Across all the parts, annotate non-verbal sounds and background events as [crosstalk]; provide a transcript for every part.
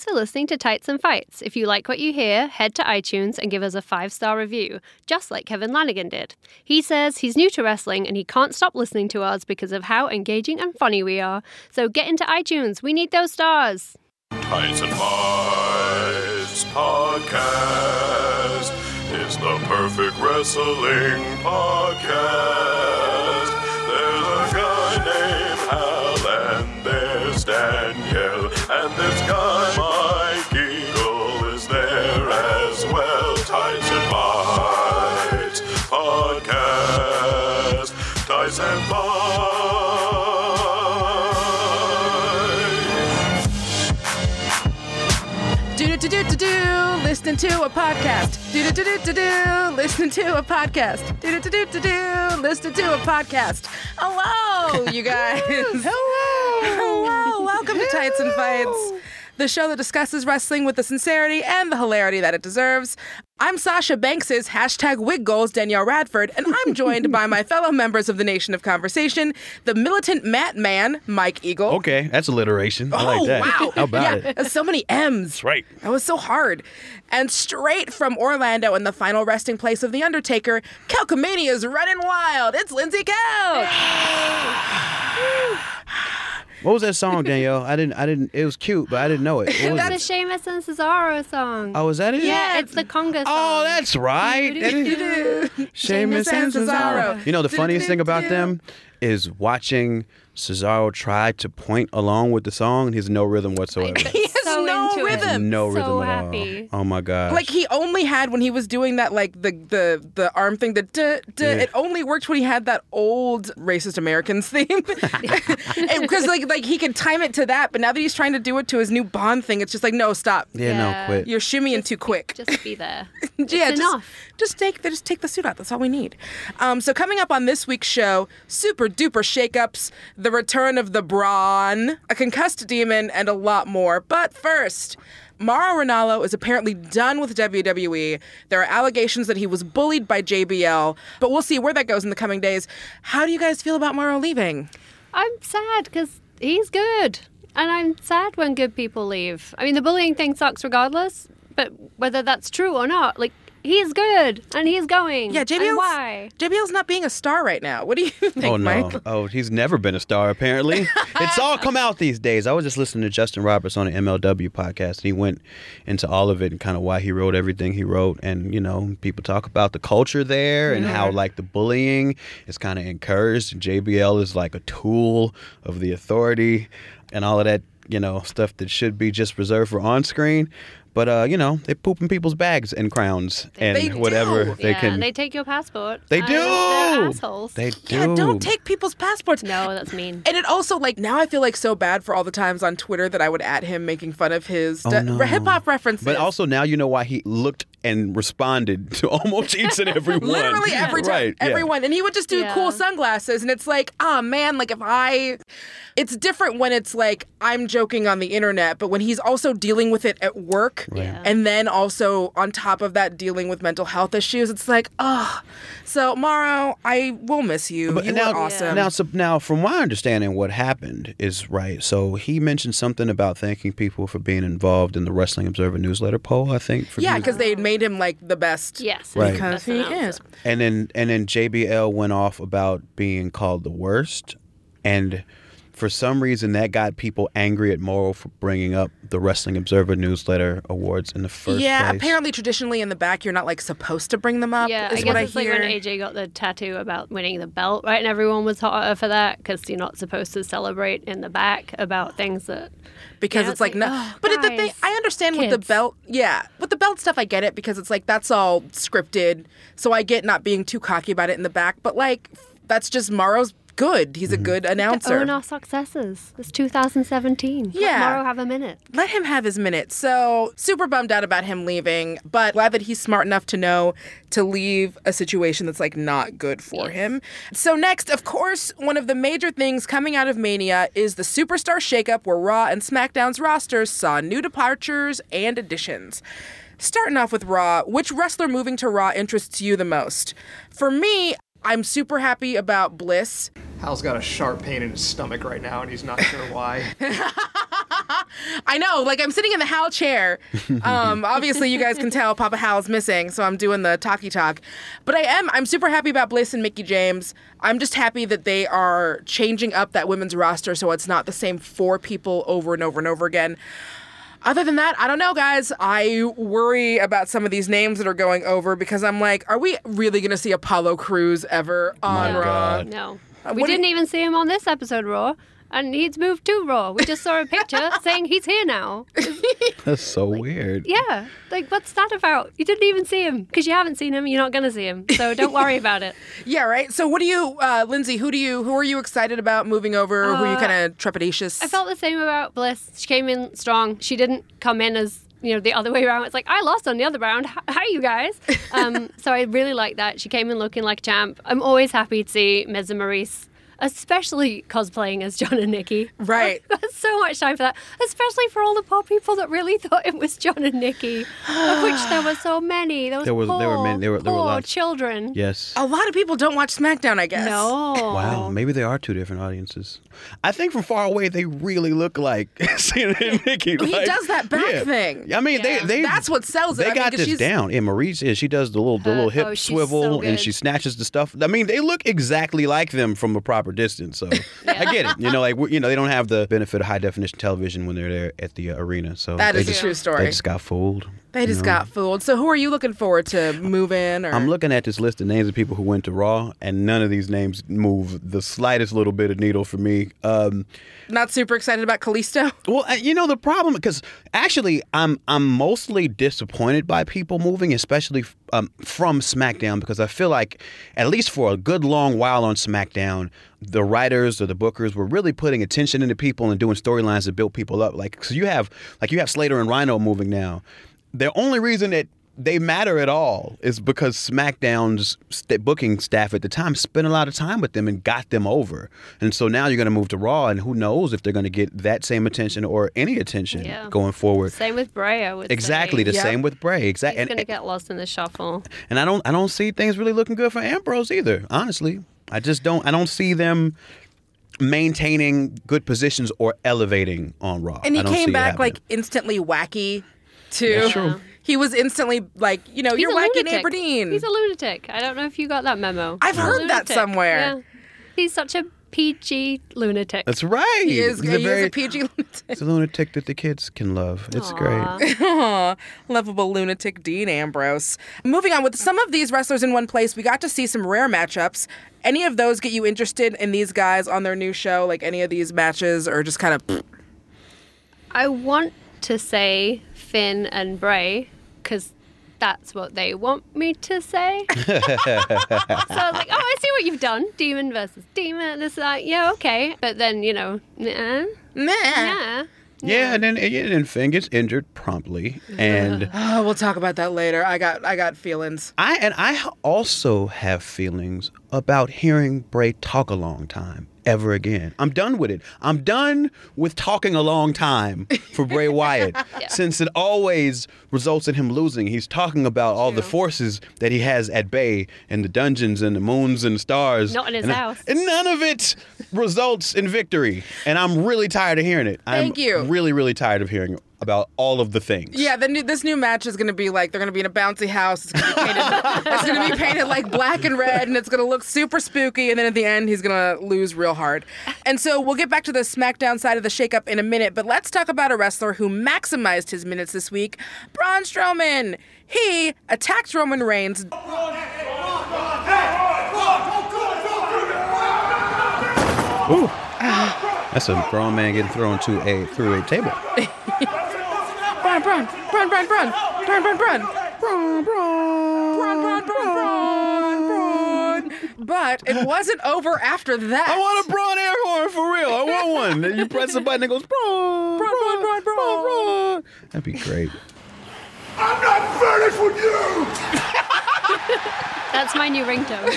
Thanks for listening to Tights and Fights. If you like what you hear, head to iTunes and give us a five star review, just like Kevin Lanigan did. He says he's new to wrestling and he can't stop listening to us because of how engaging and funny we are. So get into iTunes. We need those stars. Tights and Fights podcast is the perfect wrestling podcast. Do. Listening to a podcast. Do do do do do. Listening to a podcast. Do do do do do. Listening to a podcast. Hello, you [laughs] guys. Hello. Hello. Welcome to Tights and Fights, the show that discusses wrestling with the sincerity and the hilarity that it deserves. I'm Sasha Banks's hashtag wig goals, Danielle Radford, and I'm [laughs] joined by my fellow members of the Nation of Conversation, the militant Matt Man, Mike Eagle. Okay, that's alliteration. I Oh, like that. wow. How about yeah, it? so many M's. That's right. That was so hard. And straight from Orlando in the final resting place of The Undertaker, Kelkamania's running wild. It's Lindsay Kelk. [sighs] [sighs] [sighs] What was that song, Danielle? I didn't. I didn't. It was cute, but I didn't know it. What was It's the it? Sheamus and Cesaro song. Oh, was that it? yeah, it's the conga oh, song. Oh, that's right. That is- Sheamus and Cesaro. You know the funniest thing about them is watching Cesaro try to point along with the song. and He has no rhythm whatsoever. [laughs] He has So no into it. rhythm. no So rhythm at happy. all. Oh my god. Like he only had when he was doing that, like the the the arm thing, the duh, duh, Yeah. it only worked when he had that old racist Americans theme, [laughs] because like like he could time it to that. But now that he's trying to do it to his new Bond thing, it's just like no, stop. yeah, Yeah. no, quit. You're shimmying too quick. Just be there. [laughs] yeah, It's just, enough. just take just take the suit out. That's all we need. Um, so coming up on this week's show, super duper shakeups, the return of the Braun, a concussed demon, and a lot more. But first. Mauro Ranallo is apparently done with WWE. There are allegations that he was bullied by JBL, but we'll see where that goes in the coming days. How do you guys feel about Mauro leaving? I'm sad because he's good. And I'm sad when good people leave. I mean, the bullying thing sucks regardless, but whether that's true or not, like, he's good and he's going. Yeah, And JBL's why? JBL's not being a star right now. What do you [laughs] think, Oh no! Mike? Oh, he's never been a star. Apparently, [laughs] it's all come out these days. I was just listening to Justin Roberts on the MLW podcast, and he went into all of it and kind of why he wrote everything he wrote. And you know, people talk about the culture there and how like the bullying is kind of encouraged. And JBL is like a tool of the authority, and all of that. You know, stuff that should be just reserved for on screen. But uh, you know, they poop in people's bags and crowns and They whatever do. they yeah, can. they take your passport. They do. They're assholes. They do. Yeah, don't take people's passports. no, that's mean. And it also like now I feel like so bad for all the times on Twitter that I would at him making fun of his Oh, no. hip hop references. But also now you know why he looked and responded to almost each and every [laughs] one. literally every time, Right, yeah. everyone, and he would just do Yeah. cool sunglasses, and it's like, oh man, like if I, it's different when it's like I'm joking on the internet, but when he's also dealing with it at work, Yeah. and then also on top of that dealing with mental health issues, it's like, oh, so Mauro, I will miss you. But you now, were awesome. now, so, now, from my understanding, what happened is right. So he mentioned something about thanking people for being involved in the Wrestling Observer newsletter poll. I think. For yeah, because they had made him like the best. Yes. Right. because Best he announcer. is. and then and then JBL went off about being called the worst, and for some reason that got people angry at Mauro for bringing up the Wrestling Observer newsletter awards in the first yeah, place. Yeah, apparently traditionally in the back you're not like supposed to bring them up. Yeah, is I what guess I it's hear. like when AJ got the tattoo about winning the belt, right? And everyone was hotter for that because you're not supposed to celebrate in the back about things that. because Yeah, it's like it's no. oh, but the thing I understand with the belt. Yeah, with the belt stuff, I get it because it's like that's all scripted. So I get not being too cocky about it in the back, but like that's just Mauro's good. He's a mm-hmm. good announcer. Own our successes. It's 2017. Yeah. Let Mauro have a minute. Let him have his minute. So, super bummed out about him leaving, but glad that he's smart enough to know to leave a situation that's like not good for him. So, next, of course, one of the major things coming out of Mania is the superstar shakeup where Raw and SmackDown's rosters saw new departures and additions. Starting off with Raw, which wrestler moving to Raw interests you the most? For me, I'm super happy about Bliss. Hal's got a sharp pain in his stomach right now, and he's not sure why. [laughs] I know, like I'm sitting in the Hal chair. [laughs] Um, obviously, you guys can tell Papa Hal's missing, so I'm doing the talkie talk. But I am, I'm super happy about Bliss and Mickie James. I'm just happy that they are changing up that women's roster so it's not the same four people over and over and over again. Other than that, I don't know, guys. I worry about some of these names that are going over because I'm like, are we really going to see Apollo Crews ever on Raw? No. Uh, We what do didn't you- even see him on this episode, Raw. And he's moved to Raw. We just saw a picture [laughs] saying he's here now. [laughs] That's so weird. Yeah. Like, what's that about? You didn't even see him. Because you haven't seen him, you're not going to see him. So don't worry [laughs] about it. Yeah, right. So, what do you, uh, Lindsay? Who do you, who are you excited about moving over? who are you Uh, kind of trepidatious? I felt the same about Bliss. She came in strong. She didn't come in as you know the other way around. It's like I lost on the other round. H- Hi, you guys. Um, so I really like that. She came in looking like a champ. I'm always happy to see Miz Maryse. Especially cosplaying as John and Nikki. Right. [laughs] That's so much time for that. Especially for all the poor people that really [laughs] thought it was John and Nikki, of which there were so many. There was There was- poor, there were many- there were- there were poor lots. children. Yes. a lot of people don't watch SmackDown. I guess. No. Wow, maybe they are two different audiences. I think from far away they really look like [laughs] Cena and Nikki. He like- does that back yeah. thing. I mean, Yeah. they they That's what sells it. They I mean, this she's- down. Yeah, Maryse, yeah, she does the little the Her- little hip oh, swivel so and she snatches the stuff. I mean, they look exactly like them from a proper distance. So [laughs] I get it. You know, like you know, they don't have the benefit of high definition television when they're there at the uh, arena. So that is they is a true story. They just got fooled. They just got fooled. So, who are you looking forward to move in? Or I'm looking at this list of names of people who went to Raw, and none of these names move the slightest little bit of needle for me. Um, not super excited about Kalisto. [laughs] Well, uh, you know the problem because actually I'm I'm mostly disappointed by people moving, especially um, from SmackDown, because I feel like at least for a good long while on SmackDown, the writers or the bookers were really putting attention into people and doing storylines that built people up. Like, so you have like you have Slater and Rhyno moving now. The only reason that they matter at all is because SmackDown's st- booking staff at the time spent a lot of time with them and got them over. And so now you're going to move to Raw, and who knows if they're going to get that same attention or any attention Yeah. going forward. Same with Bray, I would Exactly say. the Yep. same with Bray. He's Exactly, going to get lost in the shuffle. and I don't I don't see things really looking good for Ambrose either. Honestly, I just don't I don't see them maintaining good positions or elevating on Raw. And he I don't came it back like instantly wacky, too. Yeah, true. He was instantly like, you know, He's you're a wacky in lunatic. Aberdeen. He's a lunatic. I don't know if you got that memo. I've He's a heard that lunatic. somewhere. Yeah. He's such a PG lunatic. That's right. he is, He's he a very is a PG lunatic. It's a lunatic that the kids can love. It's great. Aw, [laughs] lovable lunatic Dean Ambrose. Moving on with some of these wrestlers in one place, we got to see some rare matchups. Any of those get you interested in these guys on their new show? Like any of these matches, or just kind of I want to say Finn and Bray because that's what they want me to say. [laughs] so I was like, oh, I see what you've done. Demon versus demon. This, that. Yeah, okay. But then, you know, nah, meh. yeah. Yeah, and then and then Finn gets injured promptly, and [gasps] Oh, we'll talk about that later. I got I got feelings. I and I also have feelings about hearing Bray talk a long time ever again. I'm done with it. I'm done with talking a long time for Bray [laughs] Wyatt since it always results in him losing. He's talking about all the forces that he has at bay and the dungeons and the moons and the stars. Not in his and, house. And none of it results in victory. And I'm really tired of hearing it. Thank I'm you. really, really tired of hearing about all of the things. Yeah, the new, this new match is going to be like they're going to be in a bouncy house. It's going to be painted. it's going to be painted like black and red, and it's going to look super spooky. And then at the end, he's going to lose real hard. And so we'll get back to the SmackDown side of the shakeup in a minute. But let's talk about a wrestler who maximized his minutes this week, Braun Strowman. He attacked Roman Reigns. Ooh. Ah. That's a grown man getting thrown to a through a table. [laughs] Braun, Braun, Braun, Braun, Braun, Braun, Braun, Braun, Braun, Braun, Braun, Braun, Braun, Braun. But it [laughs] wasn't over after that. I want a Braun air horn for real. I want one. Then you press the button, it goes Braun, Braun, Braun, Braun, Braun. Braun. That'd be great. I'm not finished with you! [laughs] That's my new ringtone.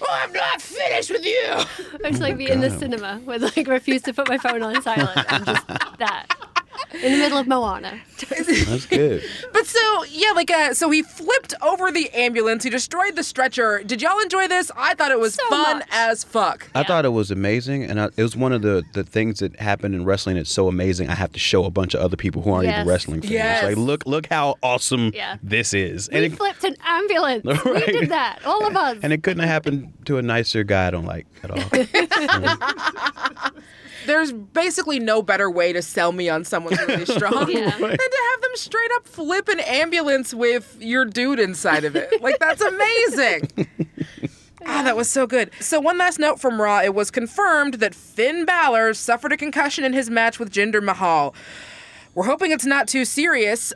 [laughs] I'm not finished with you. I just like be in the cinema with like refuse to put my phone on silent and just that in the middle of Moana. That's good. But so yeah, like uh, so he flipped over the ambulance. He destroyed the stretcher. Did y'all enjoy this? I thought it was So fun much. as fuck. I thought it was amazing, and I, it was one of the, the things that happened in wrestling It's so amazing. I have to show a bunch of other people who aren't Yes. even wrestling fans. Yes. Like, look, look how awesome Yeah. this is, We and it, flipped an ambulance. We [laughs] did that. All of us. and it couldn't have happened to a nicer guy. I don't like at all. [laughs] There's basically no better way to sell me on someone's really [laughs] strong Yeah. than to have them straight up flip an ambulance with your dude inside of it. Like that's amazing. [laughs] Ah, that was so good. So one last note from Raw: it was confirmed that Finn Balor suffered a concussion in his match with Jinder Mahal. We're hoping it's not too serious.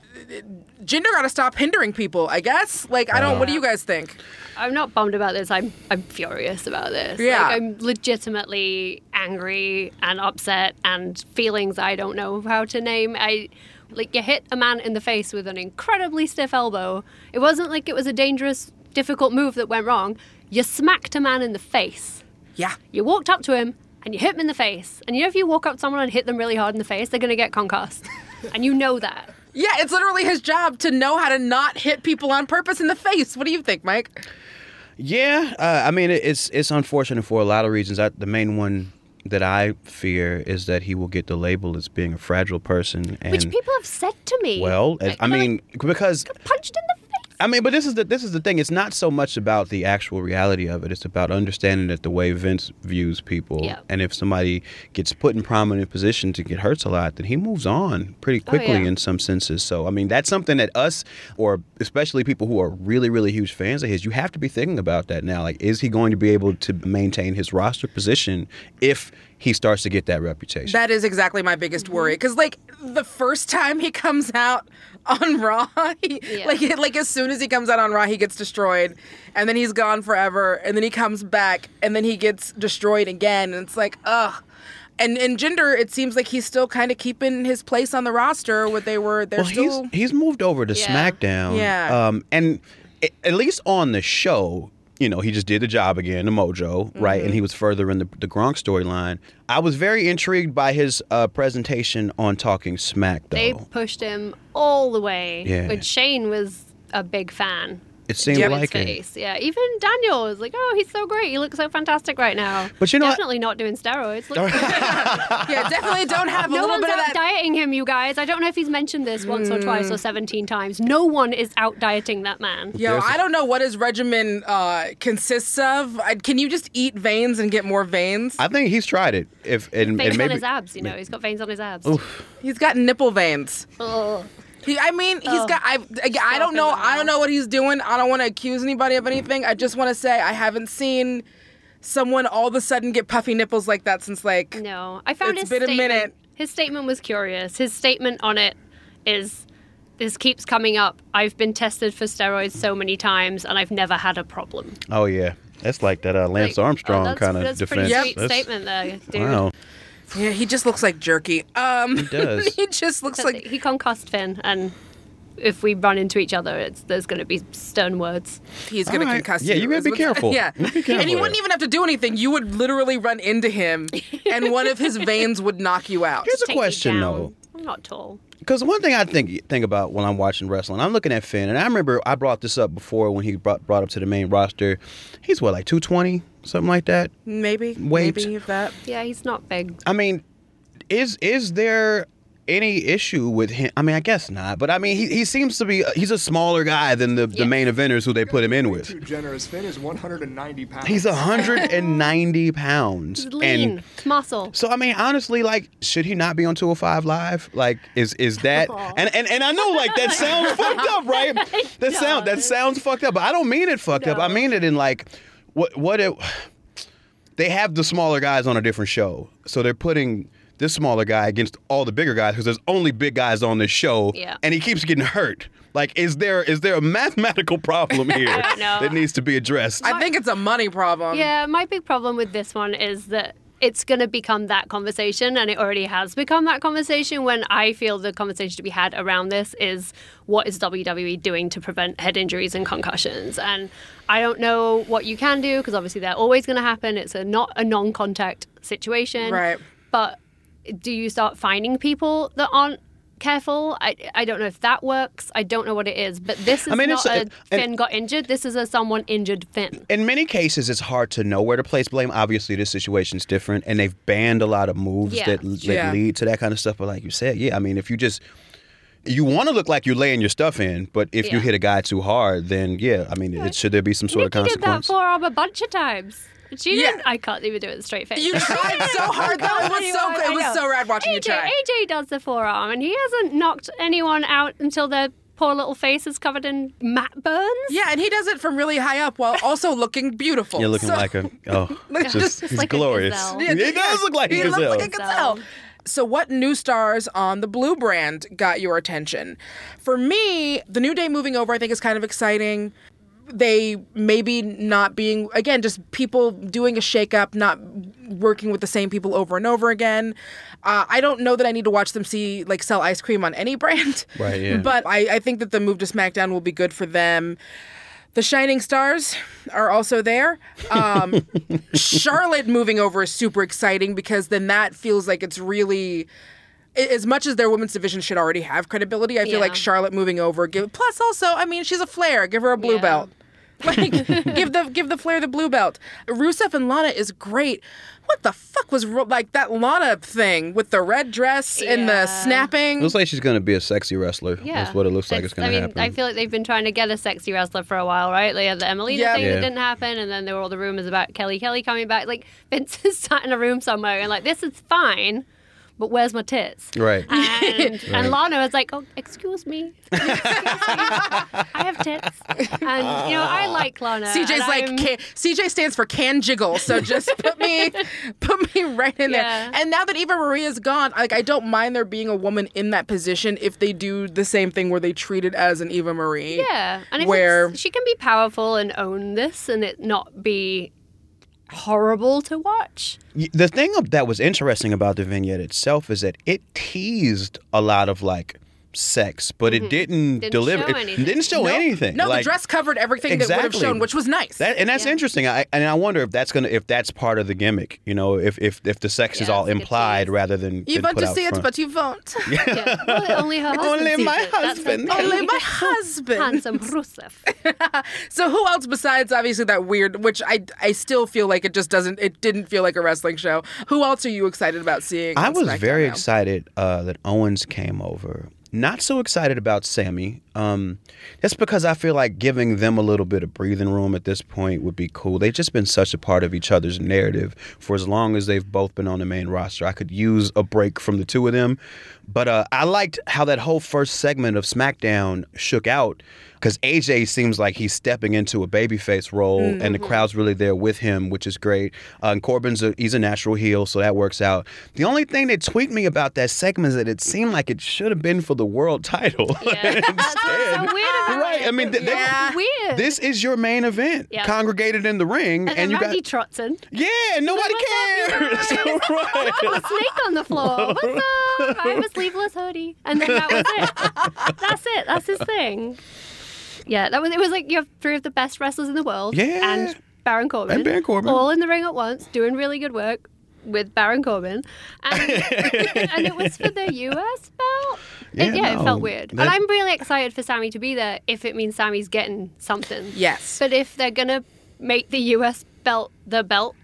Jinder got to stop hindering people, I guess. Like I don't. what do you guys think? I'm not bummed about this. I'm I'm furious about this. Yeah. Like, I'm legitimately angry and upset and feelings I don't know how to name. I like you hit a man in the face with an incredibly stiff elbow. It wasn't like it was a dangerous, difficult move that went wrong. You smacked a man in the face. Yeah. You walked up to him and you hit him in the face. And you know if you walk up to someone and hit them really hard in the face, they're gonna get concussed. [laughs] and you know that. Yeah, it's literally his job to know how to not hit people on purpose in the face. What do you think, Mike? Yeah, uh, I mean it's it's unfortunate for a lot of reasons. I, the main one that I fear is that he will get the label as being a fragile person, and Which people have said to me. well, Like, I they're mean because punched in the face. I mean, but this is the this is the thing. It's not so much about the actual reality of it. It's about understanding that the way Vince views people, Yeah. and if somebody gets put in prominent position to get hurts a lot, then he moves on pretty quickly Oh, yeah. in some senses. So I mean, that's something that us, or especially people who are really really huge fans of his, you have to be thinking about that now. Like, is he going to be able to maintain his roster position if he starts to get that reputation? That is exactly my biggest worry. Because, like, the first time he comes out [laughs] on Raw, he, Yeah. like, like as soon as he comes out on Raw, he gets destroyed, and then he's gone forever, and then he comes back, and then he gets destroyed again, and it's like, ugh. And Jinder, it seems like he's still kind of keeping his place on the roster. What they were, they're well, still. he's he's moved over to Yeah. SmackDown. Yeah. Um, and at least on the show, you know, he just did the job again, the Mojo, right? Mm-hmm. And he was further in the the Gronk storyline. I was very intrigued by his uh, presentation on Talking Smack, though. They pushed him all the way. Yeah. Which Shane was a big fan. It seemed Yeah, of his like it. Yeah. Even Daniel was like, "Oh, he's so great. He looks so fantastic right now." But you know what? definitely not doing steroids. Looks [laughs] yeah, definitely don't have a no little one's bit of out that. Mm. dieting him, you guys. I don't know if he's mentioned this once or twice or seventeen times. No one is out dieting that man. Yo, There's a- I don't know what his regimen uh, consists of. I, can you just eat veins and get more veins? I think he's tried it. If and, Veins and maybe on his abs, you know. He's got veins on his abs. Oof. He's got nipple veins. Ugh. He, I mean, he's Oh. got. I, I, I don't know. I don't know what he's doing. I don't want to accuse anybody of anything. I just want to say I haven't seen someone all of a sudden get puffy nipples like that since like. No, I found It's his been a statement. minute. His statement was curious. His statement on it is, "This keeps coming up. I've been tested for steroids so many times, and I've never had a problem." oh yeah, that's like that uh, Lance Like, Armstrong oh, kind of that's defense. Pretty sweet That's- statement there, dude. Wow, Yeah, he just looks like jerky. Um, he does. [laughs] he just looks like. he concussed Finn, and if we run into each other, it's there's going to be stern words. He's gonna All right. concuss Yeah, you. you gotta be careful. [laughs] Yeah, be careful and you wouldn't even have to do anything. You would literally run into him, and one of his [laughs] veins would knock you out. Here's a Take question, though. I'm not tall. Because one thing I think think about when I'm watching wrestling, I'm looking at Finn, and I remember I brought this up before when he brought brought up to the main roster. He's what like 220, something like that. Maybe, Wait. maybe that. Yeah, he's not big. I mean, is is there any issue with him? I mean, I guess not, but I mean, he, he seems to be he's a smaller guy than the, the main eventers who they put him in with. Too generous. Finn is 190 pounds. He's 190 [laughs] pounds. He's lean. And muscle. so I mean, honestly, like, should he not be on 205 Live? Like, is is that? And and, and I know like that sounds [laughs] fucked up, right? [laughs] That sound that sounds fucked up, but I don't mean it fucked up. I mean it in like, what what it. They have the smaller guys on a different show, so they're putting this smaller guy against all the bigger guys because there's only big guys on this show, Yeah. and he keeps getting hurt. Like, is there is there a mathematical problem [laughs] here that needs to be addressed? I think it's a money problem. Yeah, my big problem with this one is that it's going to become that conversation, and it already has become that conversation. When I feel the conversation to be had around this is what is WWE doing to prevent head injuries and concussions? And I don't know what you can do because obviously they're always going to happen. It's a not a non-contact situation, Right. But do you start finding people that aren't careful. I I don't know if that works. I don't know what it is, but this is I mean, not it's- a and- Finn got injured. This is a someone injured Finn. in many cases, it's hard to know where to place blame. Obviously, this situation's different, and they've banned a lot of moves Yeah. that, that Yeah. lead to that kind of stuff. But like you said, yeah, I mean, if you just you want to look like you're laying your stuff in, but if you hit a guy too hard, then yeah, I mean, it, should there be some sort of Nikki did that consequence? forearm a bunch of times. She Yeah. didn't. I can't even do it with a straight face. You tried [laughs] so hard though. It was so good. It was so rad watching you AJ, try. AJ does the forearm, and he hasn't knocked anyone out until their poor little face is covered in mat burns. Yeah, and he does it from really high up while also looking beautiful. You're looking So- like a oh, [laughs] Like, it's just- just, he's like a glorious. gazelle. Yeah, It does look like he a he looks gazelle. like a gazelle. So, what new stars on the Blue brand got your attention? For me, the New Day moving over, I think, is kind of exciting. They maybe not being, again, just people doing a shakeup, not working with the same people over and over again. Uh, I don't know that I need to watch them see, like, sell ice cream on any [laughs] brand. Right, yeah. But I, I think that the move to SmackDown will be good for them. The Shining Stars are also there. Um, [laughs] Charlotte moving over is super exciting because then that feels like it's really. As much as their women's division should already have credibility, I feel Yeah. like Charlotte moving over. Give plus also, I mean, she's a Flair. Give her a blue Yeah. belt. [laughs] Like give the give the Flair the blue belt. Rusev and Lana is great. What the fuck was like that Lana thing with the red dress and the Yeah. snapping? Looks like she's gonna be a sexy wrestler. Yeah, That's what it looks like it's, gonna I mean, happen. I feel like they've been trying to get a sexy wrestler for a while, right? They had the Emily Yeah. thing Yeah. that didn't happen, and then there were all the rumors about Kelly Kelly coming back. Like [laughs] Vince is sat in a room somewhere and like, this is fine, but where's my tits? right. And, [laughs] and Lana was like, "Oh, excuse me, excuse [laughs] me. I have tits." And you know, I like Lana. CJ's like can, CJ stands for can jiggle, so just put me [laughs] put me right in Yeah. there. And now that Eva Marie's gone, like I don't mind there being a woman in that position if they do the same thing where they treat it as an Eva Marie. Yeah, and if where- she can be powerful and own this, and it not be horrible to watch. The thing that was interesting about the vignette itself is that it teased a lot of like sex, but it didn't, Mm-hmm. Didn't deliver. show it anything. didn't show No, anything. No, Like, the dress covered everything that would have Exactly. shown, which was nice. That, and that's Yeah. interesting. I, and I wonder if that's gonna if that's part of the gimmick. You know, if if, if the sex is all it's a good implied rather than you want to see it, front. but you won't. [laughs] Yeah, well, only her [laughs] husband Only my it. Husband. Only [laughs] my husband. handsome Rusev. So who else besides obviously that weird, which I I still feel like it just doesn't, it didn't feel like a wrestling show. Who else are you excited about seeing? I was very now? excited uh, that Owens came over. Not so excited about Sammy. Um, that's because I feel like giving them a little bit of breathing room at this point would be cool. They've just been such a part of each other's narrative for as long as they've both been on the main roster. I could use a break from the two of them. But uh, I liked how that whole first segment of SmackDown shook out because AJ seems like he's stepping into a babyface role, and the crowd's really there with him, which is great. Uh, and Corbin's a, he's a natural heel, so that works out. The only thing that tweaked me about that segment is that it seemed like it should have been for the world title. [laughs] Yeah, so weird about right? it. I mean, th- Yeah. weird. this is your main event, Yeah. congregated in the ring, and, and, you Randy got trots in. yeah, nobody What's [laughs] cares. right. [laughs] a snake on the floor. What's up? I sleeveless hoodie, and then that was it. [laughs] That's it. That's his thing. Yeah, that was. It was like you have three of the best wrestlers in the world, Yeah. and Baron Corbin, And Baron Corbin. all in the ring at once, doing really good work with Baron Corbin, and, [laughs] and it was for the US belt. Yeah, it, yeah, no, it felt oh, weird, that- and I'm really excited for Sammy to be there if it means Sammy's getting something. Yes. But if they're gonna make the US belt the belt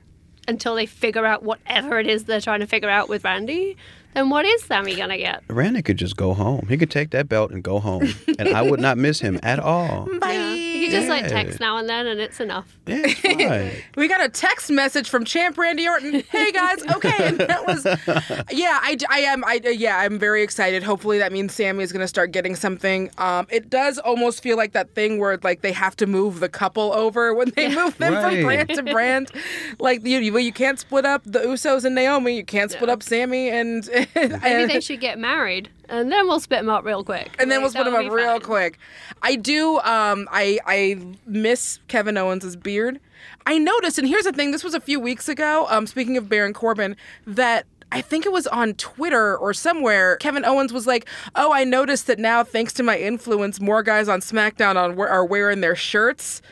until they figure out whatever it is they're trying to figure out with Randy, then what is Sammy gonna get? Randy could just go home. He could take that belt and go home, and I would not miss him at all. [laughs] Bye. Yeah. You could just like text now and then, and it's enough. Yeah, it's fine. We got a text message from Champ Randy Orton. Hey guys, okay, and that was, [laughs] yeah, I, I am, I yeah, I'm very excited. Hopefully that means Sammy is gonna start getting something. Um, it does almost feel like that thing where like they have to move the couple over when they move them Right. from brand to brand. [laughs] Like you, you, you can't split up the Usos and Naomi. You can't split Yeah. up Sammy and [laughs] Maybe and, they should get married, and then we'll split them up real quick. and then we'll Like, split them that'll up real fine. quick. I do. Um, I I miss Kevin Owens's beard. I noticed, and here's the thing. This was a few weeks ago. Um, speaking of Baron Corbin, that. I think it was on Twitter or somewhere. Kevin Owens was like, "Oh, I noticed that now, thanks to my influence, more guys on SmackDown on, are wearing their shirts,"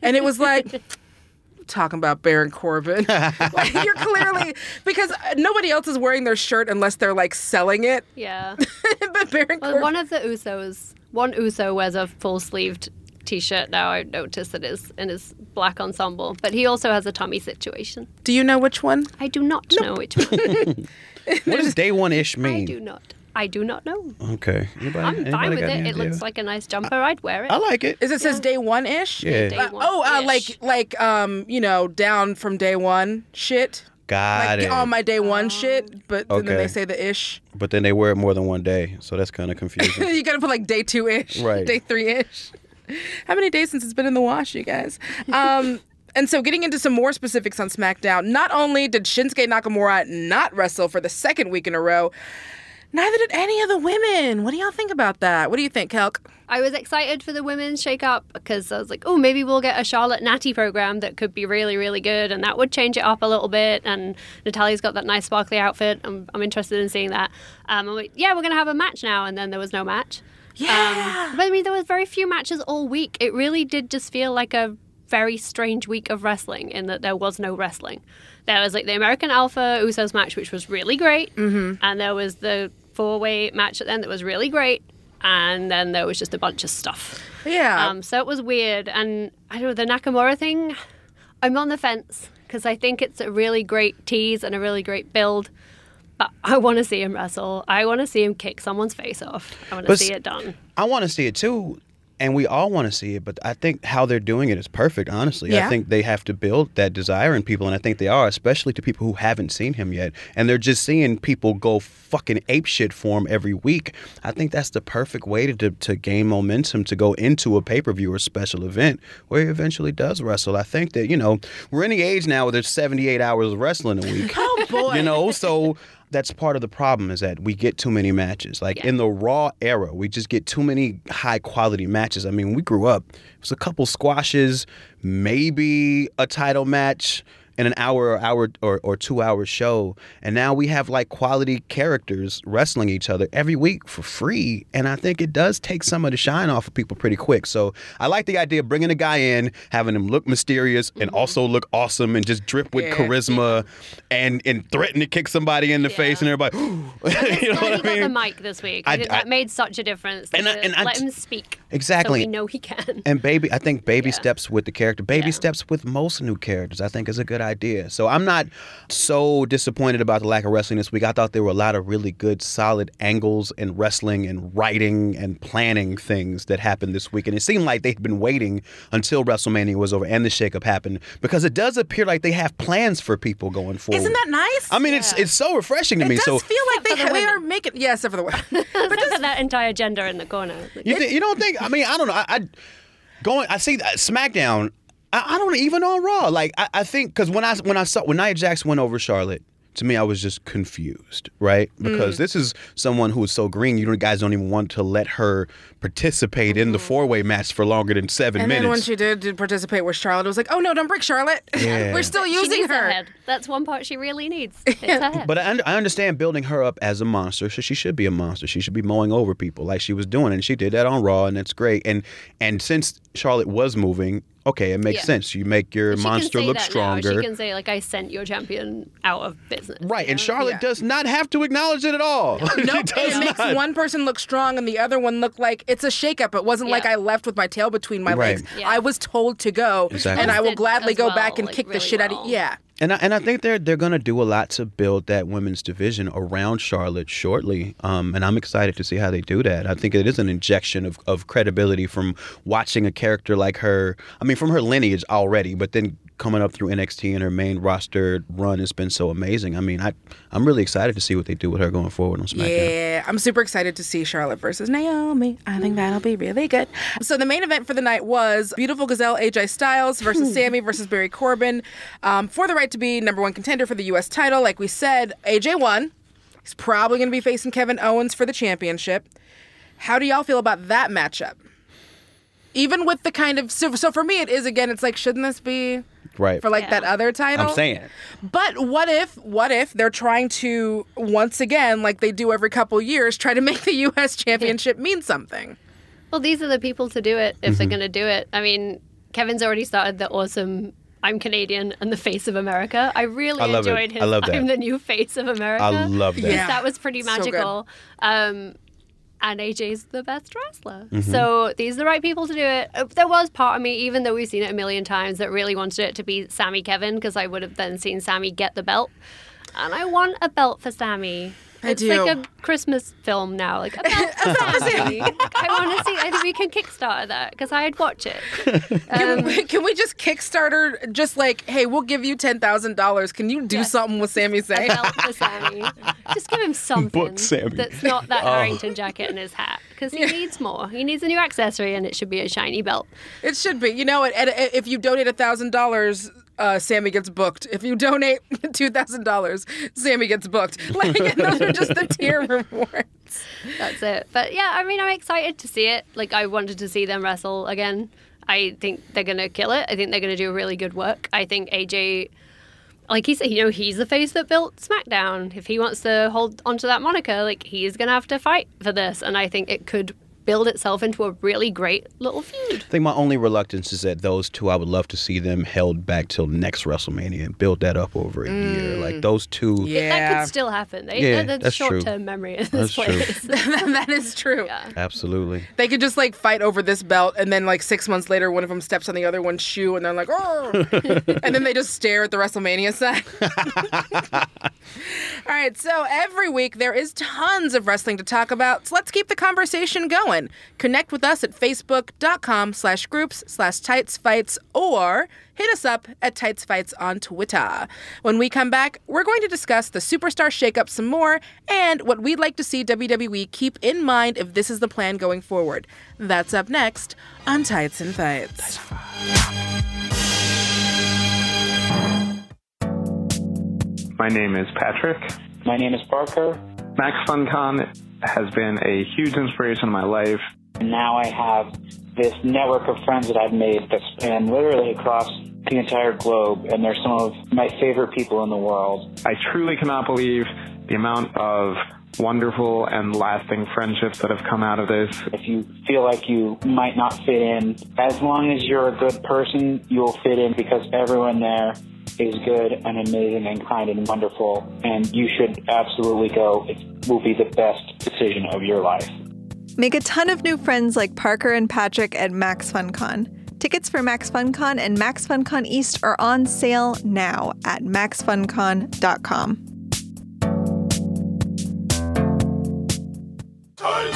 and it was like, [laughs] talking about Baron Corbin. [laughs] like, you're clearly because nobody else is wearing their shirt unless they're like selling it. Yeah. [laughs] but Baron Well, Corbin. one of the Usos, one Uso wears a full sleeved t-shirt now. I noticed it is in his black ensemble, but he also has a tummy situation. Do you know which one? I do not know which one. [laughs] What does day one ish mean I do not. I do not know. Okay. Anybody, I'm anybody fine with got it. any It looks like a nice jumper. I'd wear it. I like it. Is it says day one ish? Yeah. Day Uh, one oh, uh, like like um, you know, down from day one shit. Got like it. on my day one shit, but then Okay. they say the ish. but then they wear it more than one day, so that's kind of confusing. [laughs] you gotta put like day two ish, Right. day three ish. How many days since it's been in the wash, you guys? Um, [laughs] and so, getting into some more specifics on SmackDown, not only did Shinsuke Nakamura not wrestle for the second week in a row, neither did any of the women. What do y'all think about that? What do you think, Kelk? I was excited for the women's shake up because I was like, oh, maybe we'll get a Charlotte Natty program that could be really, really good and that would change it up a little bit. And Natalya's got that nice sparkly outfit. I'm, I'm interested in seeing that. Um, like, yeah, we're going to have a match now. And then there was no match. Yeah. Um, but I mean, there was very few matches all week. It really did just feel like a very strange week of wrestling in that there was no wrestling. There was like the American Alpha Usos match, which was really great, mm-hmm. and there was the four way match at the end that was really great, and then there was just a bunch of stuff. Yeah. Um, so it was weird, and I don't know the Nakamura thing. I'm on the fence because I think it's a really great tease and a really great build. But I want to see him wrestle. I want to see him kick someone's face off. I want to see it done. I want to see it too, and we all want to see it. But I think how they're doing it is perfect. Honestly, Yeah. I think they have to build that desire in people, and I think they are, especially to people who haven't seen him yet, and they're just seeing people go fucking ape shit for him every week. I think that's the perfect way to to, to gain momentum to go into a pay per view or special event where he eventually does wrestle. I think that you know we're in the age now where there's 78 hours of wrestling a week. [laughs] oh boy. You know, so that's part of the problem is that we get too many matches. Like Yeah. in the Raw era, we just get too many high quality matches. I mean, we grew up, it was a couple squashes, maybe a title match in an hour or hour or, or two hour show. And now we have like quality characters wrestling each other every week for free. And I think it does take some of the shine off of people pretty quick. So I like the idea of bringing a guy in, having him look mysterious and mm-hmm. also look awesome and just drip with Yeah. charisma and and threaten to kick somebody in the face and everybody [gasps] [laughs] you know what I he got the mic this week. I- I, that made such a difference. And I- and let him speak. Exactly. So we know he can. And baby, I think baby Yeah. steps with the character. Baby Yeah. steps with most new characters. I think is a good idea. So I'm not so disappointed about the lack of wrestling this week. I thought there were a lot of really good, solid angles and wrestling and writing and planning things that happened this week. And it seemed like they'd been waiting until WrestleMania was over and the shakeup happened because it does appear like they have plans for people going forward. Isn't that nice? I mean, it's it's so refreshing to it me. does so feel like they, Except for the they are women. making yeah, except for the women. [laughs] [laughs] but Look at that entire gender in the corner. You, thi- you don't think? I mean, I don't know. I, I going. I see uh, SmackDown. I, I don't even on Raw. Like I, I think because when I when I saw when Nia Jax went over Charlotte. To me, I was just confused, right? Mm. Because this is someone who is so green. You don't- guys don't even want to let her participate in the four-way match for longer than seven Mm-hmm. and then when she did, did participate with Charlotte, it was like, oh no, don't break Charlotte. [laughs] Yeah. We're still she using needs a her. head. That's one part she really needs. [laughs] It's her head. But I, I understand building her up as a monster, so she should be a monster. She should be mowing over people like she was doing, and she did that on Raw, and that's great. And and since Charlotte was moving, okay, it makes Yeah. sense. You make your She monster look that now. stronger. She can say like, "I sent your champion out of business." Right, and? Charlotte Yeah. does not have to acknowledge it at all. [laughs] she Nope, does and it makes not. one person look strong and the other one look like it's a shakeup. It wasn't like I left with my tail between my Right. legs. Yeah. I was told to go, Exactly. and I will gladly go well, back and like, kick the really shit out of yeah. And I, and I think they're they're gonna do a lot to build that women's division around Charlotte shortly. Um, and I'm excited to see how they do that. I think it is an injection of, of credibility from watching a character like her. I mean, from her lineage already, but then coming up through NXT and her main roster run has been so amazing. I mean, I I'm really excited to see what they do with her going forward on SmackDown. Yeah, I'm super excited to see Charlotte versus Naomi. I think that'll be really good. So the main event for the night was Beautiful Gazelle AJ Styles versus Sammy versus Baron Corbin um, for the right to be number one contender for the U.S. title. Like we said, AJ won. He's probably going to be facing Kevin Owens for the championship. How do y'all feel about that matchup? Even with the kind of so, so for me it is again it's like shouldn't this be Right. for like Yeah. that other title? I'm saying. But what if, what if they're trying to once again, like they do every couple years, try to [laughs] make the U.S. Championship mean something? Well, these are the people to do it if Mm-hmm. they're going to do it. I mean, Kevin's already started the awesome I'm Canadian and the face of America. I really I love it. enjoyed his I love that. I'm the new face of America. I love that. Yeah. that was pretty So good. magical. um, and AJ's the best wrestler. Mm-hmm. So these are the right people to do it. Uh, There was part of me, even though we've seen it a million times, that really wanted it to be Sammy Kevin because I would have then seen Sammy get the belt. And I want a belt for Sammy. I it's do. like a Christmas film now, like a belt for Sammy. I want to see. I think we can Kickstarter that because I'd watch it. [laughs] Can, Um, we, can we just Kickstarter, just like, hey, we'll give you $10,000. Can you do Yes. something with Sammy a Zayn? belt for Sammy. Just give him [laughs] something Book Sammy. that's not that Oh. Harrington jacket and his hat because he needs more. He needs a new accessory, and it should be a shiny belt. It should be. You know, what? and if you donate a $1,000, uh, Sammy gets booked. If you donate [laughs] $2,000, Sammy gets booked. [laughs] Like, those are just the tier [laughs] rewards. That's it. But yeah, I mean, I'm excited to see it. Like, I wanted to see them wrestle again. I think they're gonna kill it. I think they're gonna do a really good work. I think AJ. Like he said, you know, he's the face that built SmackDown. If he wants to hold onto that moniker, like he's gonna have to fight for this, and I think it could build itself into a really great little feud. I think my only reluctance is that those two, I would love to see them held back till next WrestleMania and build that up over a year. Like those two. Mm. Yeah. That could still happen. They, Yeah, they're that's true. short-term memory of That's this true. place. [laughs] [laughs] that is true. yeah. Absolutely. They could just like fight over this belt, and then like six months later, one of them steps on the other one's shoe, and they're like, "Oh!" [laughs] and then they just stare at the WrestleMania sign. All right, so every week there is tons of wrestling to talk about. So let's keep the conversation going. Connect with us at facebook.com slash groups slash tights fights or hit us up at tights fights on Twitter. When we come back, we're going to discuss the superstar shakeup some more and what we'd like to see WWE keep in mind if this is the plan going forward. That's up next on Tights and Fights. My name is Patrick. My name is Parker, Max FunCon has been a huge inspiration in my life. and now I have this network of friends that I've made that span literally across the entire globe, and they're some of my favorite people in the world. I truly cannot believe the amount of wonderful and lasting friendships that have come out of this. If you feel like you might not fit in, as long as you're a good person, you'll fit in because everyone there is good and amazing and kind and wonderful, and you should absolutely go. It will be the best decision of your life. Make a ton of new friends like Parker and Patrick at Max FunCon. Tickets for Max FunCon and Max FunCon East are on sale now at maxfuncon.com. Tights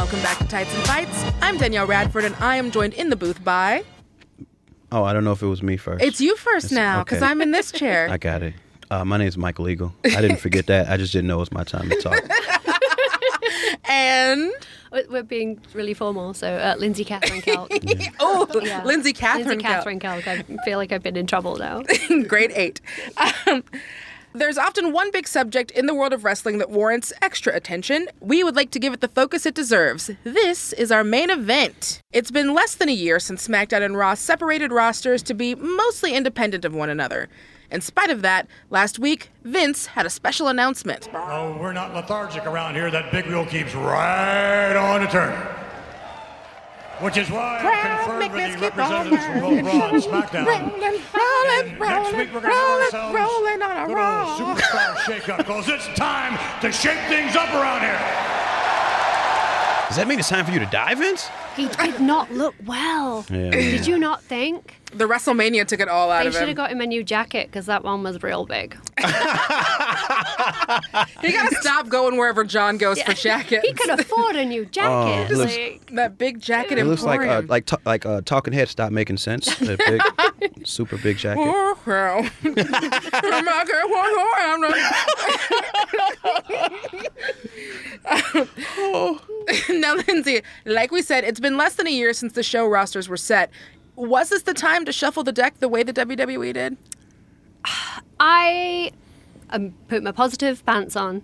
Welcome back to Tights and Fights. I'm Danielle Radford, and I am joined in the booth by. Oh, I don't know if it was me first. It's you first It's- now, because okay. I'm in this [laughs] chair. I got it. Uh, my name is Michael Eagle. I didn't [laughs] forget that. I just didn't know it was my time to talk. [laughs] and. We're- We're being really formal. So, uh, Lindsay Catherine Kelk. Oh, Yeah. Lindsay Catherine. Lindsay Cal- Catherine Kelk. I feel like I've been in trouble now. grade eight. Um, there's often one big subject in the world of wrestling that warrants extra attention. We would like to give it the focus it deserves. This is our main event. It's been less than a year since SmackDown and Raw separated rosters to be mostly independent of one another. In spite of that, last week, Vince had a special announcement. Oh, we're not lethargic around here. That big wheel keeps right on turning. Which is why Proud I conferred with McMahon's the keep on representatives from both Raw and SmackDown. Rolling, rolling, And rolling, next week we're going to have ourselves rolling on a good Raw. old superstar shake-up because it's time to shake things up around here. Does that mean it's time for you to die, Vince? He did not look well. Yeah. Did you not think? The WrestleMania took it all out They of should have got him a new jacket because that one was real big. [laughs] He gotta stop going wherever John goes for [laughs] jackets. He could afford a new [laughs] jacket. Oh, looks- like, that big jacket It looks like uh, emporium. like ta- like uh, Talking Head stopped making sense. That big, super big jacket. Oh, well. My girl, oh, oh. now, Lindsay, like we said, it's been less than a year since the show rosters were set. Was this the time to shuffle the deck the way the WWE did? I um, put my positive pants on.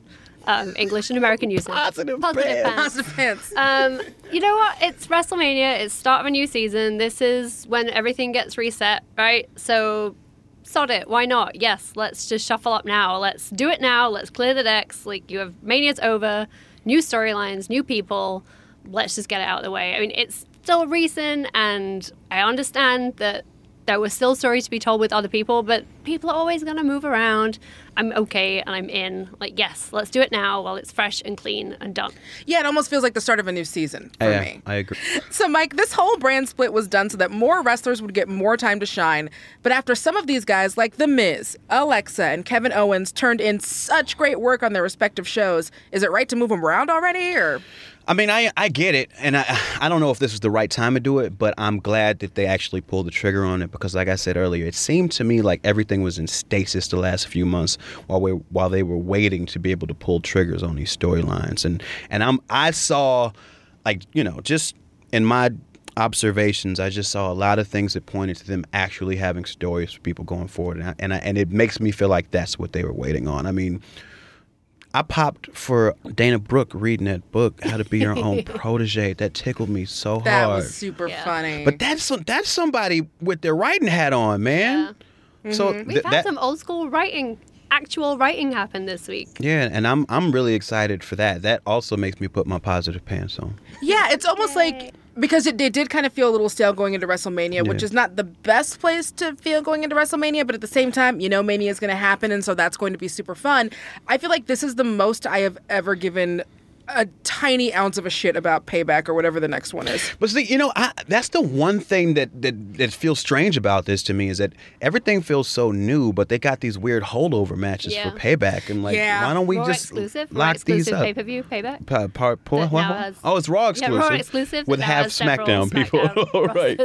Um, English and American usage. Positive positive pants. pants. Positive pants. Um, you know what? It's WrestleMania. It's start of a new season. This is when everything gets reset, right? So sod it. Why not? Yes, let's just shuffle up now. Let's do it now. Let's clear the decks. Like you have Mania's over, new storylines, new people. Let's just get it out of the way. I mean, it's still reason and I understand that there were still stories to be told with other people, but people are always going to move around. I'm okay and I'm in. Like, yes, let's do it now while it's fresh and clean and done. Yeah, it almost feels like the start of a new season for oh, yeah, me. I agree. So, Mike, this whole brand split was done so that more wrestlers would get more time to shine. But after some of these guys, like The Miz, Alexa, and Kevin Owens, turned in such great work on their respective shows, is it right to move them around already? Or I mean, I I get it, and I [sighs] I don't know if this is the right time to do it, but I'm glad that they actually pulled the trigger on it because, like I said earlier, it seemed to me like everything was in stasis the last few months while we while they were waiting to be able to pull triggers on these storylines, and and I'm I saw, like you know, just in my observations, I just saw a lot of things that pointed to them actually having stories for people going forward, and I, and, I, and it makes me feel like that's what they were waiting on. I mean. I popped for Dana Brooke reading that book, How to Be Your Own [laughs] Protege. That tickled me so that hard. That was super Yeah. funny. But that's that's somebody with their writing hat on, man. So Mm-hmm. We've had that, some old school writing, actual writing happen this week. yeah, and I'm I'm really excited for that. That also makes me put my positive pants on. Yeah, it's almost like because it, it did kind of feel a little stale going into WrestleMania, which is not the best place to feel going into WrestleMania, but at the same time, you know, Mania is going to happen, and so that's going to be super fun. I feel like this is the most I have ever given a tiny ounce of a shit about Payback or whatever the next one is. But see, you know, I, that's the one thing that, that that feels strange about this to me is that everything feels so new, but they got these weird holdover matches Yeah. for payback, and like, Yeah. why don't we Raw just exclusive, Raw lock these exclusive up? pay per view payback. Pa- part- por- That what- what? has- oh, it's Raw Yeah, exclusive. Raw exclusive with half has several SmackDown people. [laughs] SmackDown right.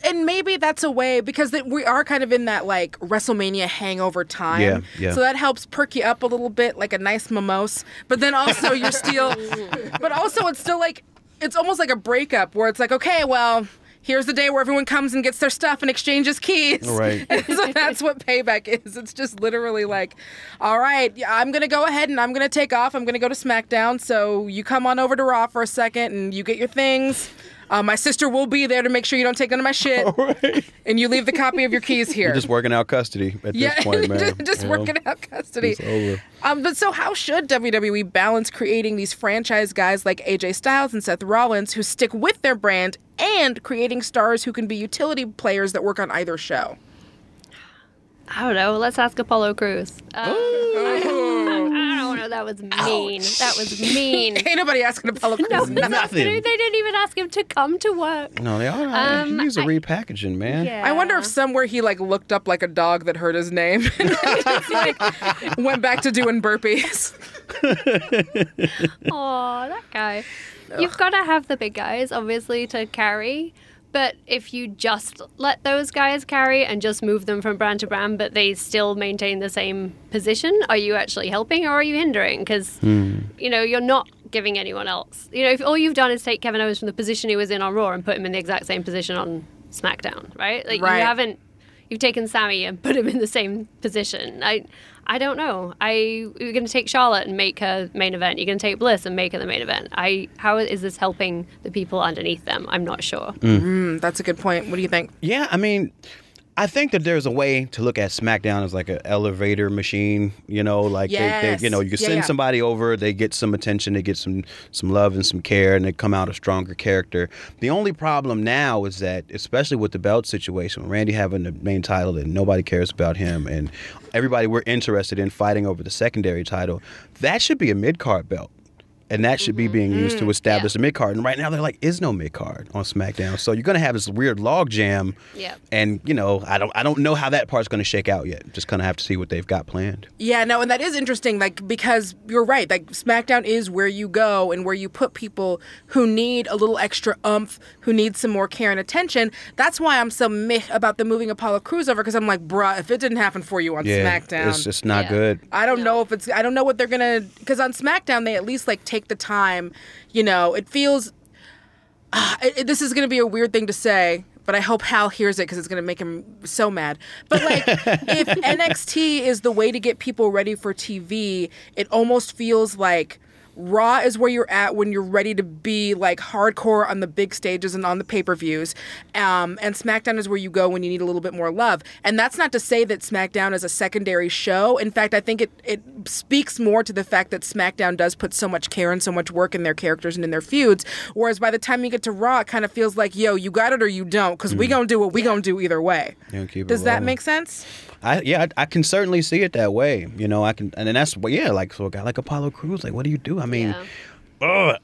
Rosters. And maybe that's a way because that we are kind of in that like WrestleMania hangover time. Yeah, yeah. So that helps perk you up a little bit, like a nice mimosa. But then also you're still, [laughs] but also it's still like it's almost like a breakup where it's like, okay, well, here's the day where everyone comes and gets their stuff and exchanges keys. Right. And [laughs] so that's what payback is. It's just literally like, all right, I'm gonna go ahead and I'm gonna take off. I'm gonna go to SmackDown. So you come on over to Raw for a second and you get your things. Uh, my sister will be there to make sure you don't take none of my shit, [laughs] and you leave the copy of your keys here. You're just working out custody at yeah, this point, [laughs] man. just, just you know? working out custody. It's over. Um, but so how should WWE balance creating these franchise guys like AJ Styles and Seth Rollins who stick with their brand and creating stars who can be utility players that work on either show? I don't know. Let's ask Apollo Crews. Um, I, I don't know. That was mean. That was mean. [laughs] Ain't nobody asking Apollo [laughs] Crews no, nothing. Nothing. They didn't even ask him to come to work. No, they are. Um, he needs a I- repackaging, man. Yeah. I wonder if somewhere he like looked up like a dog that heard his name, [laughs] and just, like went back to doing burpees. oh, that guy. You've got to have the big guys, obviously, to carry. But if you just let those guys carry and just move them from brand to brand, but they still maintain the same position, are you actually helping or are you hindering? Because, hmm. you know, you're not giving anyone else. You know, if all you've done is take Kevin Owens from the position he was in on Raw and put him in the exact same position on SmackDown, right? Like, Right. you haven't. You've taken Sammy and put him in the same position. I, I don't know. I you're going to take Charlotte and make her main event. You're going to take Bliss and make her the main event. I how is this helping the people underneath them? I'm not sure. Mm, that's a good point. What do you think? Yeah, I mean, I think that there's a way to look at SmackDown as like an elevator machine. You know, like they, Yes. they, you know, you can Yeah, send yeah. somebody over, they get some attention, they get some some love and some care, and they come out a stronger character. The only problem now is that, especially with the belt situation, Randy having the main title and nobody cares about him, and everybody we're interested in fighting over the secondary title, that should be a mid card belt. And that should be mm-hmm. being used to mm, establish Yeah. a mid card. And right now, there like is no mid card on SmackDown, so you're gonna have this weird log jam. Yeah. And you know, I don't I don't know how that part's going to shake out yet. Just kind of have to see what they've got planned. Yeah, no, and that is interesting, like because you're right. Like SmackDown is where you go and where you put people who need a little extra umph, who need some more care and attention. That's why I'm so meh about the moving Apollo Crews over because I'm like, bruh, if it didn't happen for you on SmackDown, it's just not Yeah. good. I don't know if it's I don't know what they're gonna because on SmackDown they at least like take the time, you know. It feels ah, it, this is gonna be a weird thing to say, but I hope Hal hears it because it's gonna make him so mad. But like, [laughs] if NXT is the way to get people ready for TV, it almost feels like Raw is where you're at when you're ready to be like hardcore on the big stages and on the pay per views. Um, and SmackDown is where you go when you need a little bit more love. And that's not to say that SmackDown is a secondary show. In fact, I think it, it speaks more to the fact that SmackDown does put so much care and so much work in their characters and in their feuds. Whereas by the time you get to Raw, it kind of feels like, yo, you got it or you don't, because we gonna do what we gonna do either way. Does that rolling. make sense? I yeah, I, I can certainly see it that way. You know, I can, and then that's yeah, like so a guy like Apollo Crews, like what do you do? I mean, ugh.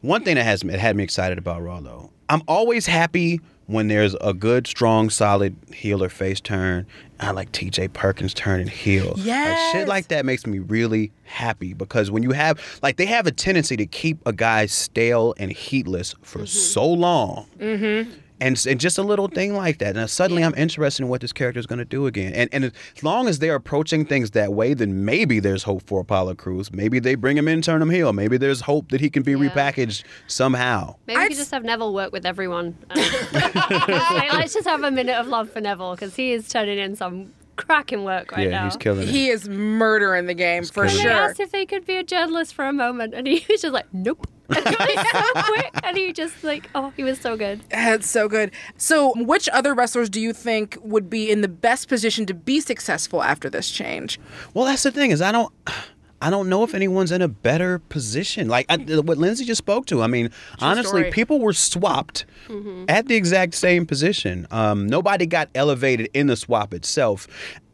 one thing that has it had me excited about Raw though, I'm always happy when there's a good, strong, solid heel or face turn. I like T.J. Perkins turning heel. Like, shit like that makes me really happy because when you have like they have a tendency to keep a guy stale and heatless for so long. Mm-hmm. And, and just a little thing like that. And suddenly I'm interested in what this character is going to do again. And, and as long as they're approaching things that way, then maybe there's hope for Apollo Crews. Maybe they bring him in, turn him heel. Maybe there's hope that he can be repackaged somehow. Maybe we could just have Neville work with everyone. Like, [laughs] um, [laughs] let's just have a minute of love for Neville because he is turning in some cracking work right yeah, now. he's killing it. He is murdering the game for and they sure. asked if they could be a journalist for a moment, and he [laughs] was just like, "Nope." [laughs] And it was so [laughs] quick, and he just like, oh, he was so good. That's so good. So, which other wrestlers do you think would be in the best position to be successful after this change? Well, that's the thing is I don't. I don't know if anyone's in a better position. Like I, what Lindsay just spoke to. I mean, honestly, story. people were swapped Mm-hmm. at the exact same position. Um, nobody got elevated in the swap itself.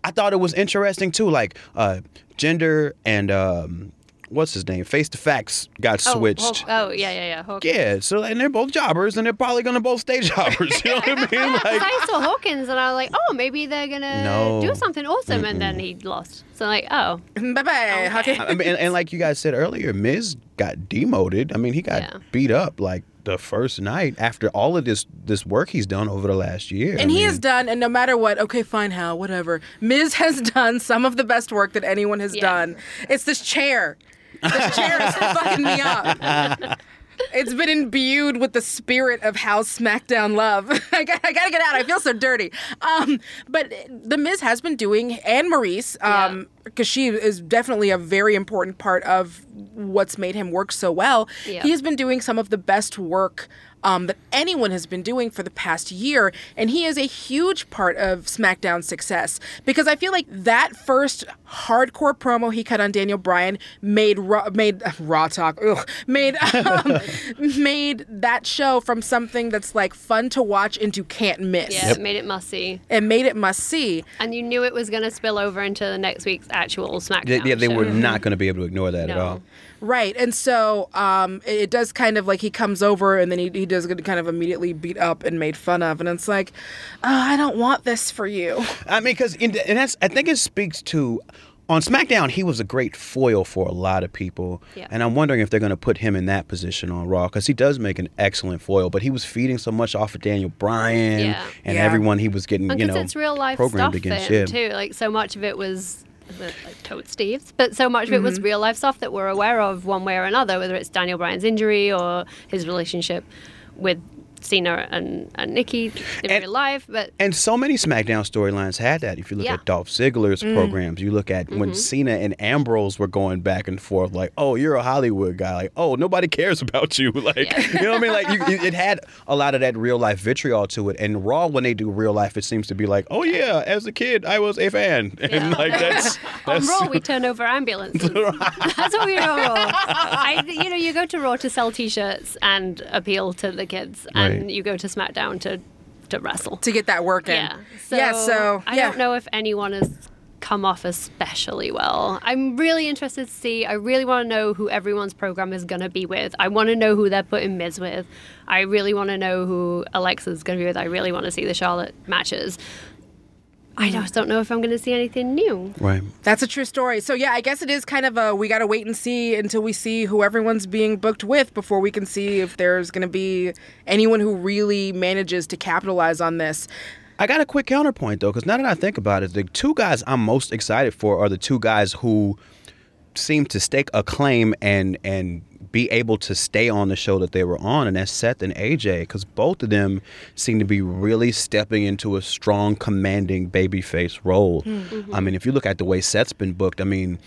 I thought it was interesting too. Like uh, gender and um, what's his name, face to facts got Oh, switched. Hulk- Oh, yeah, yeah, yeah. Hulk. Yeah, so and they're both jobbers, and they're probably gonna both stay [laughs] jobbers. You know what I [laughs] mean? Like, I saw Hawkins and I was like, oh, maybe they're gonna No. do something awesome, and then he lost. So like, oh, [laughs] bye bye. Oh, I mean, and, and like you guys said earlier, Miz got demoted. I mean, he got Yeah. beat up like the first night after all of this this work he's done over the last year. I And he mean, has done, and no matter what, okay, fine, how, whatever. Miz has done some of the best work that anyone has Yeah. done. It's this chair. This chair is [laughs] fucking me up. It's been imbued with the spirit of Hal's SmackDown love. [laughs] I, got, I gotta get out. I feel so dirty. Um, but The Miz has been doing, and Maryse, um, because she is definitely a very important part of what's made him work so well. Yeah. He has been doing some of the best work um, that anyone has been doing for the past year, and he is a huge part of SmackDown's success because I feel like that first hardcore promo he cut on Daniel Bryan made raw, made [laughs] Raw Talk ugh, made [laughs] um, [laughs] made that show from something that's like fun to watch into can't miss. yeah, it made it must see, It made it must see. and you knew it was gonna spill over into the next week's actual SmackDown. Yeah, yeah, they show. were not going to be able to ignore that at all. Right. And so um, it, it does kind of like he comes over and then he, he does get kind of immediately beat up and made fun of. And it's like, oh, I don't want this for you. I mean, because and that's I think it speaks to. On SmackDown, he was a great foil for a lot of people, Yeah. and I'm wondering if they're going to put him in that position on Raw because he does make an excellent foil. But he was feeding so much off of Daniel Bryan Yeah. and Yeah. everyone he was getting, And you know, it's real life programmed stuff against. him too. Like so much of it was like Toad Steve's, but so much of it Mm-hmm. was real life stuff that we're aware of one way or another, whether it's Daniel Bryan's injury or his relationship with Cena and, and Nikki in And- real life. But And so many SmackDown storylines had that. If you look Yeah. at Dolph Ziggler's Mm. programs, you look at Mm-hmm. when Cena and Ambrose were going back and forth, like, "Oh, you're a Hollywood guy," like, "Oh, nobody cares about you," [laughs] like, Yeah. you know what I mean? Like, you, you- it had a lot of that real life vitriol to it. And Raw, when they do real life, it seems to be like, "Oh yeah, as a kid, I was a fan," [laughs] and Yeah. like that's [laughs] on Raw, we turn over ambulances. That's what we do on Raw. I, you know, you go to Raw to sell T-shirts and appeal to the kids, and Right. you go to SmackDown to to wrestle. to get that work in. Yeah. So, yeah, so I don't know if anyone has come off especially well. I'm really interested to see. I really want to know who everyone's program is going to be with. I want to know who they're putting Miz with. I really want to know who Alexa's going to be with. I really want to see the Charlotte matches. I just don't know if I'm going to see anything new. right. That's a true story. So yeah, I guess it is kind of a we got to wait and see until we see who everyone's being booked with before we can see if there's going to be anyone who really manages to capitalize on this. I got a quick counterpoint though, because now that I think about it, the two guys I'm most excited for are the two guys who seem to stake a claim and and be able to stay on the show that they were on, and that's Seth and AJ, because both of them seem to be really stepping into a strong, commanding babyface role. Mm-hmm. I mean, if you look at the way Seth's been booked, I mean,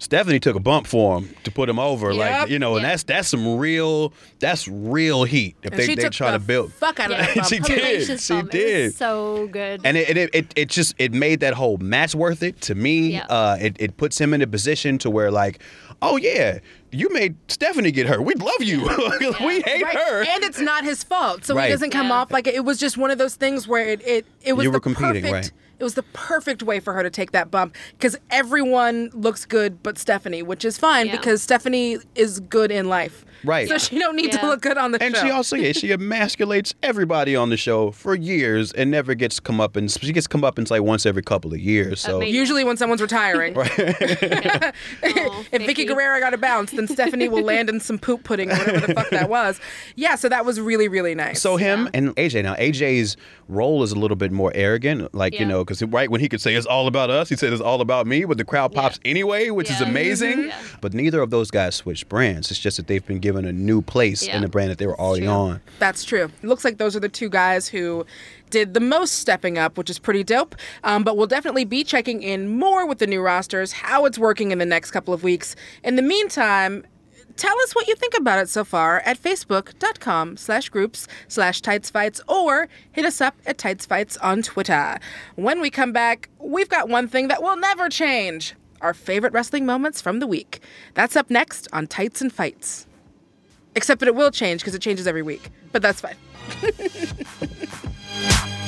Stephanie took a bump for him to put him over, Yep. like you know, and Yeah. that's that's some real that's real heat. If And they they try the to build, fuck out of that bump. She did. She bump. Did. so good. and it, it it it just it made that whole match worth it to me. Yeah. Uh, it it puts him in a position to where like, oh yeah, you made Stephanie get hurt. We love you. [laughs] we hate Right. her. And it's not his fault. So Right. he doesn't come Yeah. off like it, it was just one of those things where it it, it was You were the competing, perfect right. it was the perfect way for her to take that bump because everyone looks good but Stephanie, which is fine Yeah. because Stephanie is good in life. Right. So she don't need to look good on the And show. And she also yeah, she [laughs] emasculates everybody on the show for years and never gets come up and she gets come up and like once every couple of years. So Amazing. Usually when someone's retiring. Aw, [laughs] oh, if Vickie Guerrero got a bounce, then Stephanie will land in some poop pudding or whatever the fuck that was. Yeah, so that was really, really nice. So him and AJ now AJ's role is a little bit more arrogant, like you know, because right when he could say it's all about us, he said it's all about me, but the crowd pops anyway, which is Yeah. Mm-hmm. amazing. Yeah. But neither of those guys switched brands. It's just that they've been given a new place Yeah. in the brand that they were already true. on. That's true. It looks like those are the two guys who did the most stepping up, which is pretty dope. Um, but we'll definitely be checking in more with the new rosters, how it's working in the next couple of weeks. In the meantime, tell us what you think about it so far at facebook.com slash groups slash tightsfights or hit us up at tightsfights on Twitter. When we come back, we've got one thing that will never change. Our favorite wrestling moments from the week. That's up next on Tights and Fights. Except that it will change because it changes every week. But that's fine. [laughs]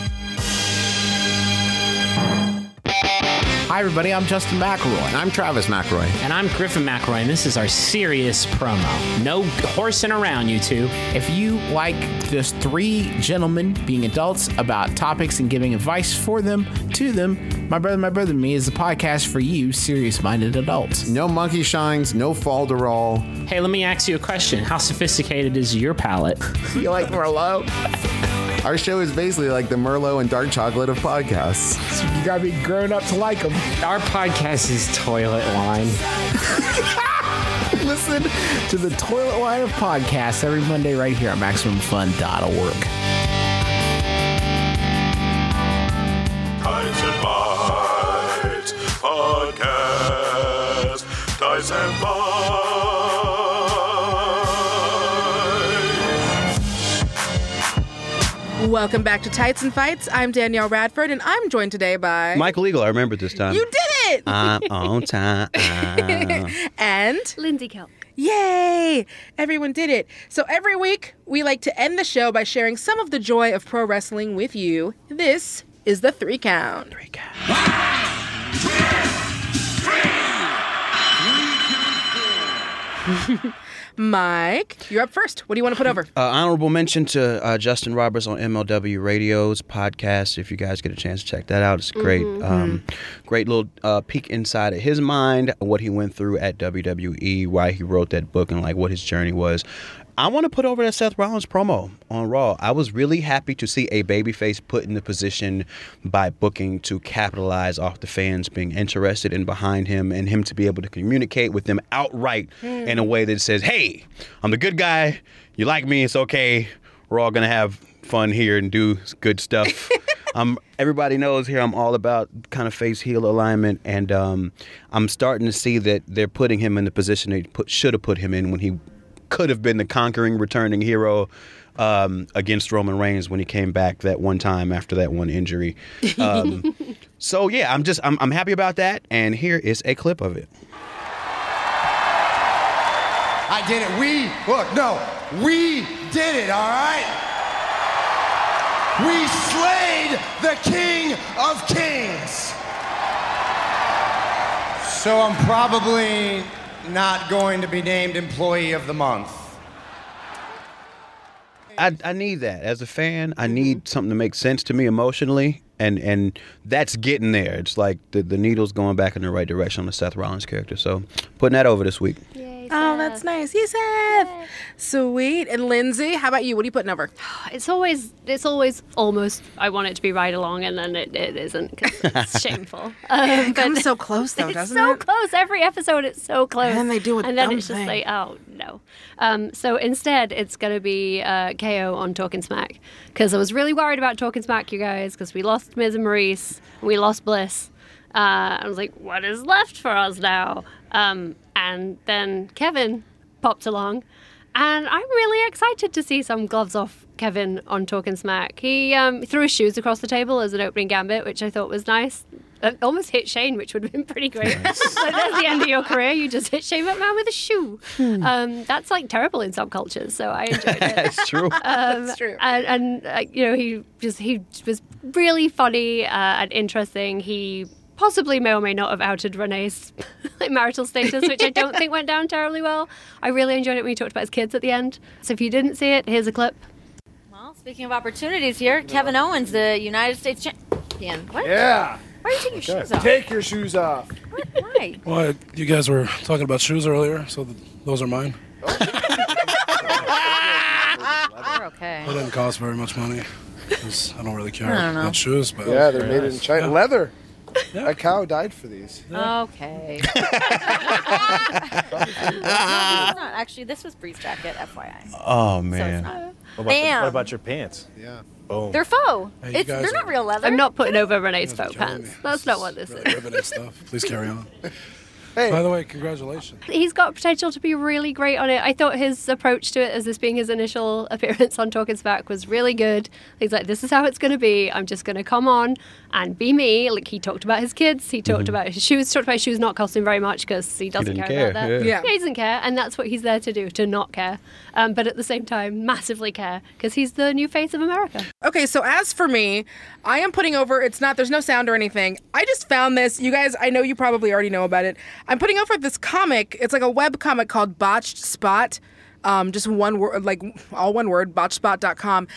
Hi, everybody. I'm Justin McElroy. I'm Travis McElroy. And I'm Griffin McElroy, and this is our serious promo. No horsing around, you two. If you like just three gentlemen being adults about topics and giving advice for them, to them, My Brother, My Brother and Me is the podcast for you, serious minded adults. No monkey shines, no falderall. Hey, let me ask you a question. How sophisticated is your palate? [laughs] you like Merlot? Our show is basically like the Merlot and dark chocolate of podcasts. You gotta be grown up to like them. Our podcast is Toilet Line. [laughs] Listen to the Toilet Line of Podcasts every Monday right here at MaximumFun.org. Tights and Bites Podcast. Tights and Bites. Welcome back to Tights and Fights. I'm Danielle Radford, and I'm joined today by Michael Eagle, I remember this time. You did it! [laughs] I'm on time. [laughs] and Lindsay Kelk. Yay! Everyone did it. So every week, we like to end the show by sharing some of the joy of pro wrestling with you. This is the three count. Three count. [laughs] Mike, you're up first. What do you want to put over? [laughs] Uh, honorable mention to uh, Justin Roberts on MLW Radio's podcast. If you guys get a chance to check that out, it's great. Mm-hmm. Um, great little uh, peek inside of his mind, what he went through at WWE, why he wrote that book, and like what his journey was. I want to put over that Seth Rollins promo on Raw. I was really happy to see a babyface put in the position by booking to capitalize off the fans being interested and behind him, and him to be able to communicate with them outright in a way that says, "Hey, I'm the good guy. You like me? It's okay. We're all gonna have fun here and do good stuff." [laughs] um, everybody knows here I'm all about kind of face heel alignment, and um, I'm starting to see that they're putting him in the position they put should have put him in when he could have been the conquering returning hero um, against Roman Reigns when he came back that one time after that one injury. Um, [laughs] so yeah, I'm just I'm, I'm happy about that, and here is a clip of it. I did it. We, look, no, we did it, all right? We slayed the King of Kings. So I'm probably not going to be named Employee of the Month. I, I need that as a fan. I need something to make sense to me emotionally, and and that's getting there. It's like the the needle's going back in the right direction on the Seth Rollins character. So putting that over this week. Yay. Oh, that's nice. You Seth. Sweet. And Lindsay, how about you? What are you putting over? [sighs] It's always, it's always almost. I want it to be right along, and then it, it isn't 'cause it's [laughs] shameful. Um, It comes so [laughs] close, though, doesn't so it? So close. Every episode, it's so close. And then they do a and then it's just thing. like, oh no. Um, so instead, it's going to be uh, KO on Talking Smack because I was really worried about Talking Smack, you guys, because we lost Miz and Maryse, we lost Bliss. Uh, I was like, what is left for us now? Um, and then Kevin popped along, and I'm really excited to see some gloves off Kevin on Talking Smack. He um, threw his shoes across the table as an opening gambit, which I thought was nice. It almost hit Shane, which would have been pretty great. like, [laughs] that's the end of your career. You just hit Shane McMahon with a shoe. Um, that's like terrible in some cultures, so I enjoyed it. [laughs] That's true. Um, That's true. And, and uh, you know, he just he was really funny uh, and interesting. He possibly may or may not have outed Renee's [laughs] like, marital status, which I don't think went down terribly well. I really enjoyed it when he talked about his kids at the end. So if you didn't see it, here's a clip. Well, speaking of opportunities here, Kevin Owens, the United States champion. What? Yeah. Why are you taking your shoes off? Take your shoes off. Why? [laughs] Well, you guys were talking about shoes earlier, so th- those are mine. Oh, You're okay. They didn't cost very much money. I don't really care I don't know. about shoes, but Yeah, they're made in China. Yeah. Leather. A cow died for these. Okay. [laughs] [laughs] no, it's not. Actually, this was Bree's jacket, FYI. Oh So it's man. not. What about, Bam. The, what about your pants? Yeah. Boom. They're faux. Hey, you it's, guys they're not are- real leather. I'm not putting over Renee's faux pants. That's not what this is. riveting stuff. Please carry on. [laughs] By the way, congratulations. He's got potential to be really great on it. I thought his approach to it, as this being his initial appearance on Talking Smack, was really good. He's like, "This is how it's going to be. I'm just going to come on and be me." Like he talked about his kids, he talked about his shoes, talked about his shoes not costing very much because he doesn't didn't care, about care, that. yeah. Yeah. he doesn't care, and that's what he's there to do, to not care, um, but at the same time, massively care because he's the new face of America. Okay, so as for me, I am putting over. It's not. There's no sound or anything. I just found this. You guys, I know you probably already know about it. I'm putting over this comic. It's like a web comic called Botched Spot. Um, just one word, like all one word, botchspot.com.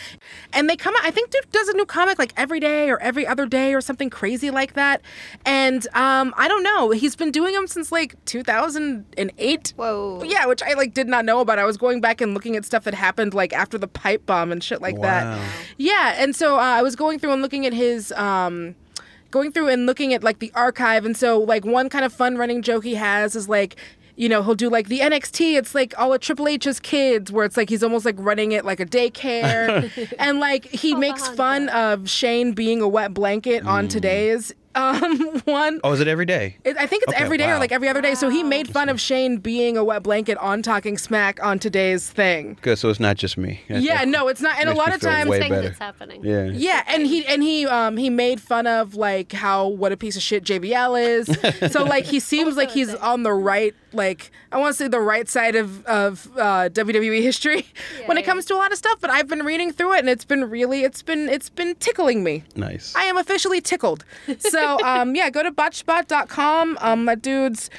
And they come out, I think Duke does a new comic like every day or every other day or something crazy like that. And um, I don't know. He's been doing them since like 2008. Whoa. Yeah, which I like did not know about. I was going back and looking at stuff that happened like after the pipe bomb and shit like that. Wow. Yeah, and so uh, I was going through and looking at his um going through and looking at like the archive and so like one kind of fun running joke he has is like you know, he'll do like the NXT, it's like all of Triple H's kids, where it's like he's almost like running it like a daycare. [laughs] and like he makes fun of Shane being a wet blanket on today's um [laughs] one. Oh, is it every day? It, I think it's Okay, every day or like every other day. So he made fun of Shane being a wet blanket on Talking Smack on today's thing. Good. So it's not just me. Yeah, no, it's not. And a lot of times, Things better. that's happening. Yeah. yeah, and he and he um he made fun of like how what a piece of shit JBL is. [laughs] so like he seems like he's on the right like I want to say the right side of of uh, WWE history [laughs] when it comes to a lot of stuff. But I've been reading through it and it's been really it's been it's been tickling me. Nice. I am officially tickled. So [laughs] um yeah, go to botchspot.com. Um that dude's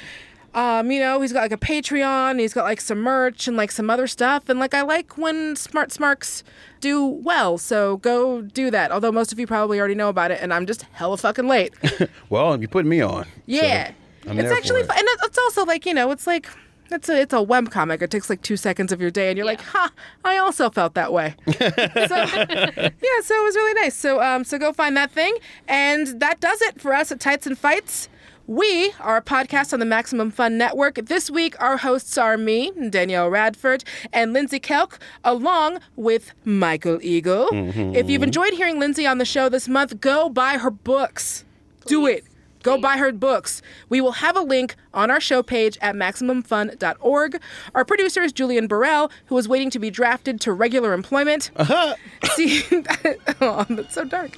um, you know, he's got like a Patreon, he's got like some merch and like some other stuff. And like I like when smart smarks do well. So go do that. Although most of you probably already know about it and I'm just hella fucking late. [laughs] Well, you put me on. so Yeah. I'm it's actually for fun. And it's also like, you know, it's like it's a it's a web comic. It takes like two seconds of your day, and you're like, "Ha! I also felt that way." [laughs] so, [laughs] yeah, so it was really nice. So, um, so go find that thing, and that does it for us at Tights and Fights. We are a podcast on the Maximum Fun Network. This week, our hosts are me, Danielle Radford, and Lindsay Kelk, along with Michael Eagle. If you've enjoyed hearing Lindsay on the show this month, go buy her books. Do it. Go buy her books. We will have a link on our show page at MaximumFun.org. Our producer is Julian Burrell, who is waiting to be drafted to regular employment. Uh-huh. [laughs] See, [laughs] oh, that's so dark.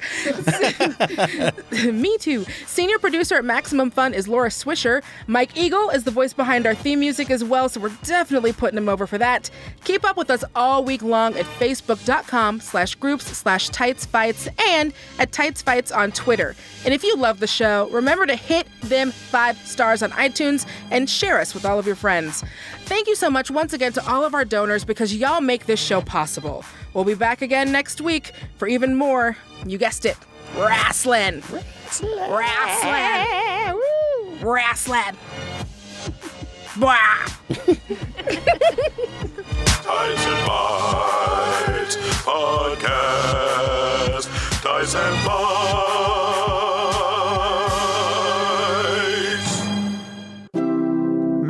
[laughs] Me too. Senior producer at Maximum Fun is Laura Swisher. Mike Eagle is the voice behind our theme music as well, so we're definitely putting him over for that. Keep up with us all week long at facebook.com slash groups slash tights fights and at tights fights on Twitter. And if you love the show, remember to hit them five stars on iTunes and share us with all of your friends. Thank you so much once again to all of our donors because y'all make this show possible. We'll be back again next week for even more, you guessed it, wrestling. Wrestling. Wrestling. Wrestling. Blah. Tyson Bites Podcast. Tyson Bites.